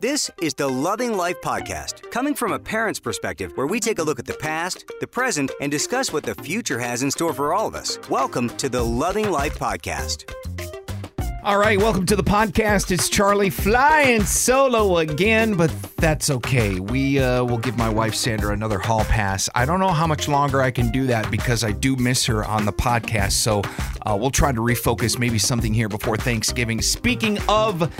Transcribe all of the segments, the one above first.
This is the Loving Life Podcast, coming from a parent's perspective, where we take a look at the past, the present, and discuss what the future has in store for all of us. Welcome to the Loving Life Podcast. All right, welcome to the podcast. It's Charlie flying solo again, but that's okay. We uh, will give my wife Sandra another hall pass. I don't know how much longer I can do that because I do miss her on the podcast. So uh, we'll try to refocus maybe something here before Thanksgiving. Speaking of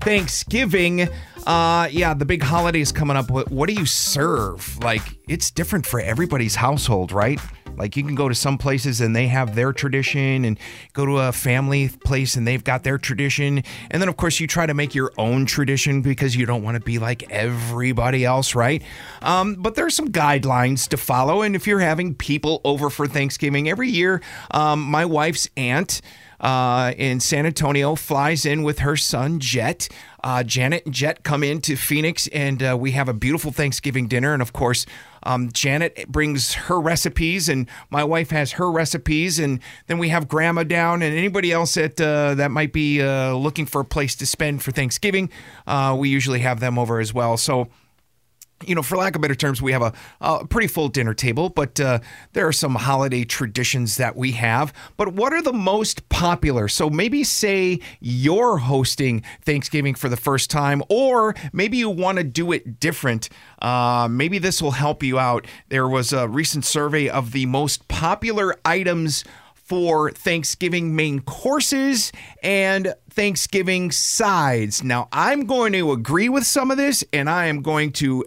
Thanksgiving, uh, yeah, the big holiday is coming up. What, what do you serve? Like, it's different for everybody's household, right? Like, you can go to some places and they have their tradition, and go to a family place and they've got their tradition. And then, of course, you try to make your own tradition because you don't want to be like everybody else, right? Um, but there's some guidelines to follow. And if you're having people over for Thanksgiving every year, um, my wife's aunt, uh, in San Antonio, flies in with her son Jet. Uh, Janet and Jet come into Phoenix, and uh, we have a beautiful Thanksgiving dinner. And of course, um, Janet brings her recipes, and my wife has her recipes, and then we have Grandma down, and anybody else that uh, that might be uh, looking for a place to spend for Thanksgiving. Uh, we usually have them over as well. So you know, for lack of better terms, we have a, a pretty full dinner table, but uh, there are some holiday traditions that we have. But what are the most popular? So maybe say you're hosting Thanksgiving for the first time, or maybe you want to do it different. Uh, maybe this will help you out. There was a recent survey of the most popular items for Thanksgiving main courses and Thanksgiving sides. Now, I'm going to agree with some of this, and I am going to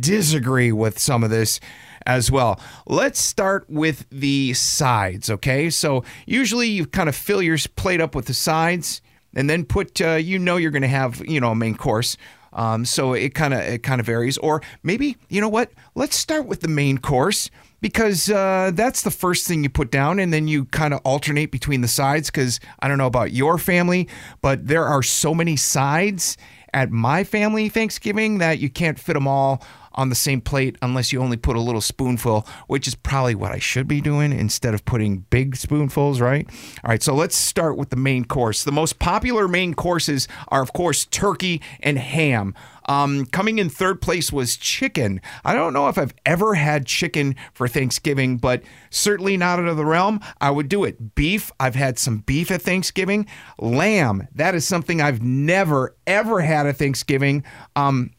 disagree with some of this as well. Let's start with the sides, okay? So usually you kind of fill your plate up with the sides and then put uh, you know you're going to have, you know, a main course. Um, so it kind of it kind of varies or maybe, you know what? Let's start with the main course because uh, that's the first thing you put down and then you kind of alternate between the sides because I don't know about your family, but there are so many sides at my family Thanksgiving that you can't fit them all on the same plate unless you only put a little spoonful, which is probably what I should be doing instead of putting big spoonfuls, right? All right, so let's start with the main course. The most popular main courses are, of course, turkey and ham. Um, coming in third place was chicken. I don't know if I've ever had chicken for Thanksgiving, but certainly not out of the realm. I would do it. Beef, I've had some beef at Thanksgiving. Lamb, that is something I've never, ever had at Thanksgiving. Um,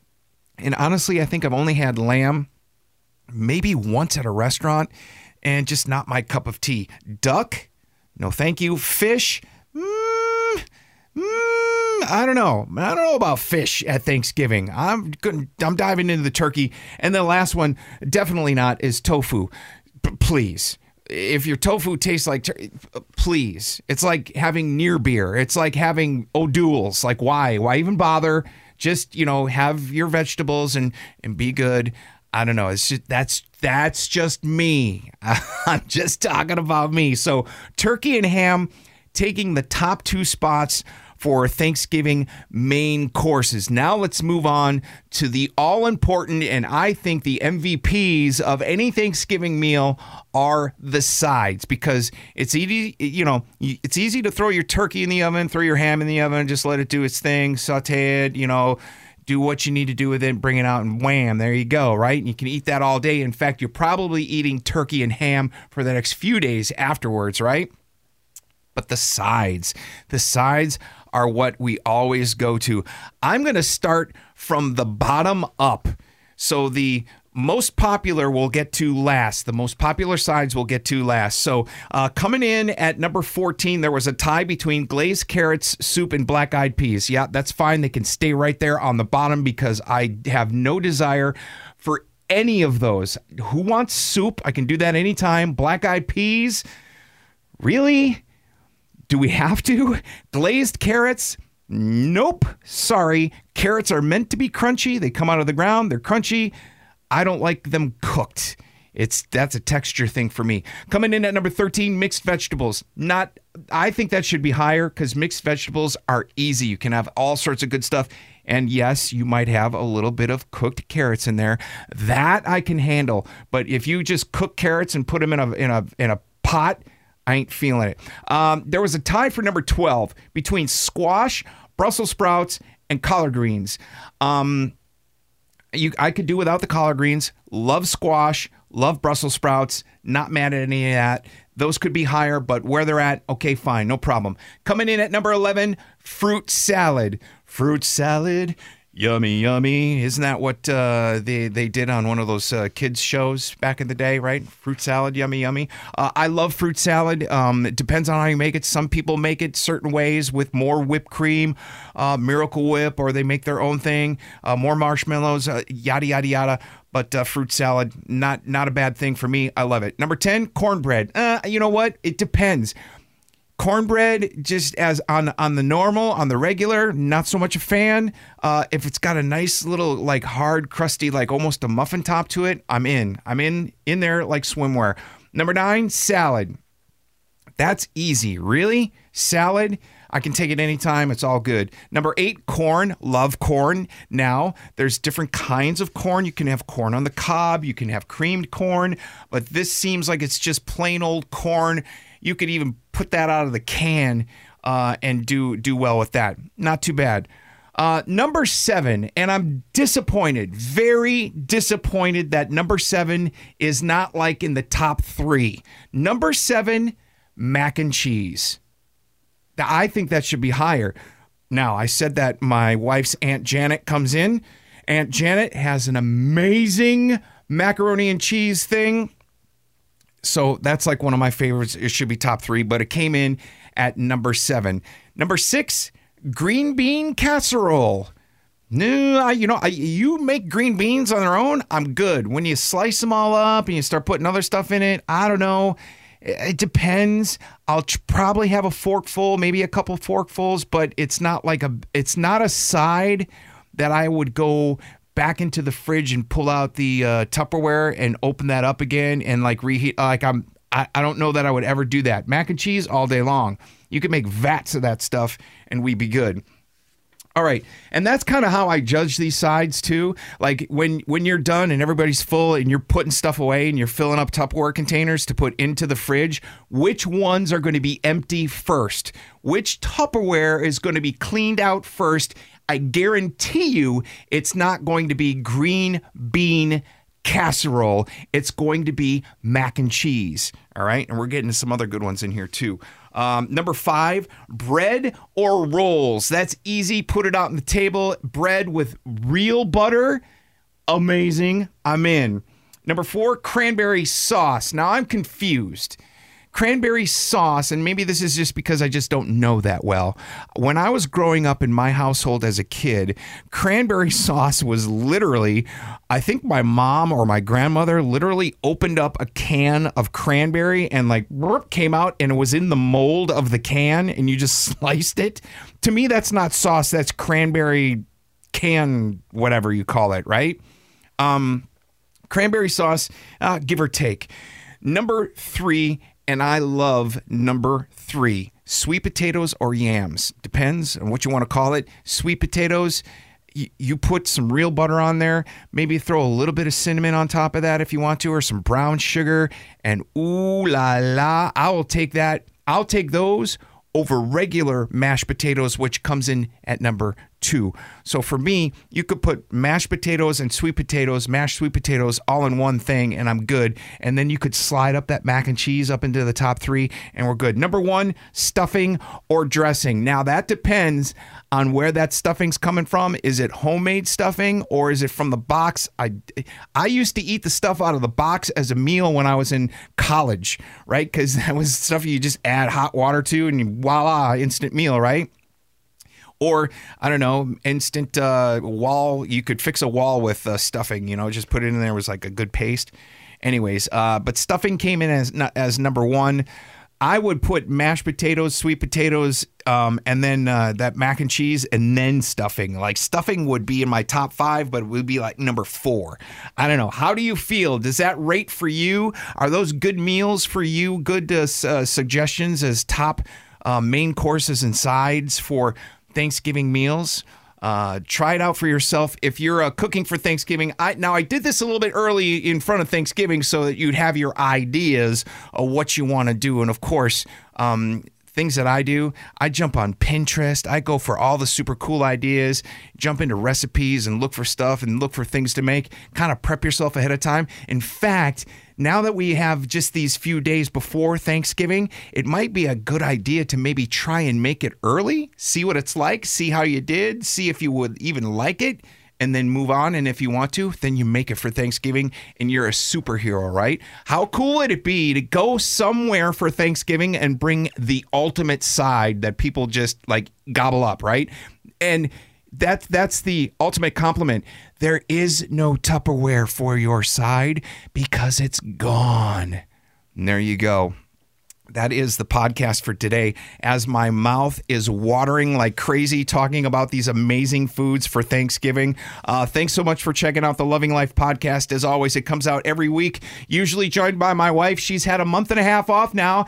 and honestly, I think I've only had lamb maybe once at a restaurant and just not my cup of tea. Duck, no thank you. Fish, mm, mm, I don't know. I don't know about fish at Thanksgiving. I'm I'm diving into the turkey. And the last one, definitely not, is tofu. Please if your tofu tastes like please it's like having near beer it's like having o'doul's like why why even bother just you know have your vegetables and and be good. I don't know. It's just that's that's just me. I'm just talking about me. So turkey and ham taking the top two spots for Thanksgiving main courses. Now let's move on to the all important and I think the MVPs of any Thanksgiving meal are the sides because it's easy, you know, it's easy to throw your turkey in the oven, throw your ham in the oven, just let it do its thing, saute it, you know, do what you need to do with it, bring it out, and wham, there you go, right? You can eat that all day. In fact, you're probably eating turkey and ham for the next few days afterwards, right? But the sides, the sides are what we always go to. I'm going to start from the bottom up. So the most popular we'll get to last. The most popular sides we'll get to last. So uh, coming in at number 14, there was a tie between glazed carrots, soup, and black eyed peas. Yeah, that's fine. They can stay right there on the bottom because I have no desire for any of those. Who wants soup? I can do that anytime. Black eyed peas? Really? Do we have to? Glazed carrots? Nope. Sorry. Carrots are meant to be crunchy. They come out of the ground, they're crunchy. I don't like them cooked. It's that's a texture thing for me. Coming in at number 13, mixed vegetables. Not I think that should be higher cuz mixed vegetables are easy. You can have all sorts of good stuff. And yes, you might have a little bit of cooked carrots in there. That I can handle. But if you just cook carrots and put them in a in a in a pot, I ain't feeling it. Um, there was a tie for number 12 between squash, Brussels sprouts, and collard greens. Um, you, I could do without the collard greens. Love squash, love Brussels sprouts. Not mad at any of that. Those could be higher, but where they're at, okay, fine, no problem. Coming in at number 11, fruit salad. Fruit salad, yummy, yummy. Isn't that what uh, they, they did on one of those uh, kids' shows back in the day, right? Fruit salad, yummy, yummy. Uh, I love fruit salad. Um, it depends on how you make it. Some people make it certain ways with more whipped cream, uh, Miracle Whip, or they make their own thing, uh, more marshmallows, uh, yada, yada, yada but fruit salad not not a bad thing for me. I love it. Number ten, cornbread. You know what? It depends. Cornbread, just as on on the normal, on the regular, not so much a fan. Uh, if it's got a nice little like hard, crusty, like almost a muffin top to it, I'm in. I'm in in there like swimwear. Number nine, salad. That's easy. Really, salad. I can take it anytime. It's all good. Number eight, corn. Love corn. Now, there's different kinds of corn. You can have corn on the cob, you can have creamed corn, but this seems like it's just plain old corn. You could even put that out of the can uh, and do do well with that. Not too bad. Uh, number seven, and I'm disappointed, very disappointed that number seven is not like in the top three. Number seven, mac and cheese. I think that should be higher. Now, I said that my wife's Aunt Janet comes in. Aunt Janet has an amazing macaroni and cheese thing. So that's like one of my favorites. It should be top three, but it came in at number seven. Number six, green bean casserole. No, I, you know, I, you make green beans on their own. I'm good. When you slice them all up and you start putting other stuff in it, I don't know. It depends. I'll probably have a forkful, maybe a couple forkfuls, but it's not like a it's not a side that I would go back into the fridge and pull out the uh, Tupperware and open that up again and like reheat. Like I'm, I, I don't know that I would ever do that. Mac and cheese all day long. You could make vats of that stuff and we'd be good. All right. And that's kind of how I judge these sides too. Like when when you're done and everybody's full and you're putting stuff away and you're filling up Tupperware containers to put into the fridge, which ones are going to be empty first? Which Tupperware is going to be cleaned out first? I guarantee you it's not going to be green bean casserole. It's going to be mac and cheese. All right. And we're getting some other good ones in here too. Um, number five, bread or rolls. That's easy. Put it out on the table. Bread with real butter. Amazing. I'm in. Number four, cranberry sauce. Now I'm confused cranberry sauce, and maybe this is just because I just don't know that well. When I was growing up in my household as a kid, cranberry sauce was literally, I think my mom or my grandmother literally opened up a can of cranberry and like came out and it was in the mold of the can and you just sliced it. To me, that's not sauce, that's cranberry can, whatever you call it, right? Um, cranberry sauce, uh, give or take. Number three and I love number three sweet potatoes or yams. Depends on what you want to call it. Sweet potatoes, you, put some real butter on there. Maybe throw a little bit of cinnamon on top of that if you want to, or some brown sugar. And ooh la la, I will take that. I'll take those over regular mashed potatoes, which comes in at number two. So for me, you could put mashed potatoes and sweet potatoes, mashed sweet potatoes all in one thing, and I'm good. And then you could slide up that mac and cheese up into the top three, and we're good. Number one, stuffing or dressing. Now that depends on where that stuffing's coming from. Is it homemade stuffing or is it from the box? I I used to eat the stuff out of the box as a meal when I was in college, right? Because that was stuff you just add hot water to and voila, instant meal, right? Or I don't know, instant uh, wall. You could fix a wall with uh, stuffing. You know, just put it in there. Was like a good paste. Anyways, uh, but stuffing came in as as number one. I would put mashed potatoes, sweet potatoes, um, and then uh, that mac and cheese, and then stuffing. Like stuffing would be in my top five, but it would be like number four. I don't know. How do you feel? Does that rate for you? Are those good meals for you? Good uh, uh suggestions as top uh, main courses and sides for Thanksgiving meals. Uh, try it out for yourself. If you're uh, cooking for Thanksgiving, I now I did this a little bit early in front of Thanksgiving so that you'd have your ideas of what you want to do, and of course, um, things that I do, I jump on Pinterest. I go for all the super cool ideas, jump into recipes and look for stuff and look for things to make, kind of prep yourself ahead of time. In fact, now that we have just these few days before Thanksgiving, it might be a good idea to maybe try and make it early, see what it's like, see how you did, see if you would even like it and then move on. And if you want to, then you make it for Thanksgiving and you're a superhero, right? How cool would it be to go somewhere for Thanksgiving and bring the ultimate side that people just like gobble up, right? And that's that's the ultimate compliment. There is no Tupperware for your side because it's gone. And there you go that is the podcast for today. As my mouth is watering like crazy talking about these amazing foods for Thanksgiving. Uh, thanks so much for checking out the Loving Life podcast. As always, it comes out every week, usually joined by my wife. She's had a month and a half off now.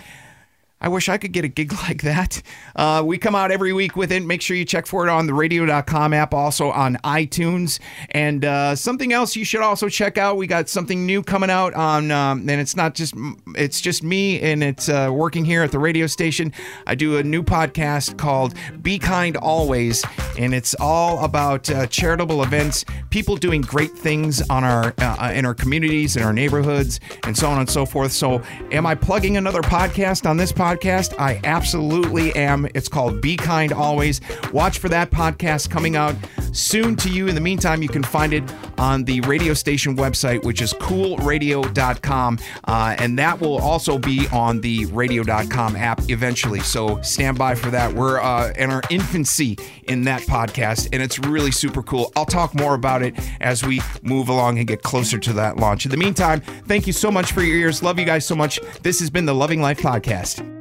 I wish I could get a gig like that. Uh, we come out every week with it. Make sure you check for it on the radio.com app, also on iTunes. And uh, something else you should also check out. We got something new coming out on, um, and it's not just it's just me, and it's uh, working here at the radio station. I do a new podcast called Be Kind Always, and it's all about uh, charitable events, people doing great things on our uh, in our communities, in our neighborhoods, and so on and so forth. So, am I plugging another podcast on this podcast? Podcast? I absolutely am. It's called Be Kind Always. Watch for that podcast coming out soon to you. In the meantime, you can find it on the radio station website, which is coolradio.com. Uh, and that will also be on the radio.com app eventually. So stand by for that. We're uh, in our infancy in that podcast, and it's really super cool. I'll talk more about it as we move along and get closer to that launch. In the meantime, thank you so much for your ears. Love you guys so much. This has been the Loving Life Podcast.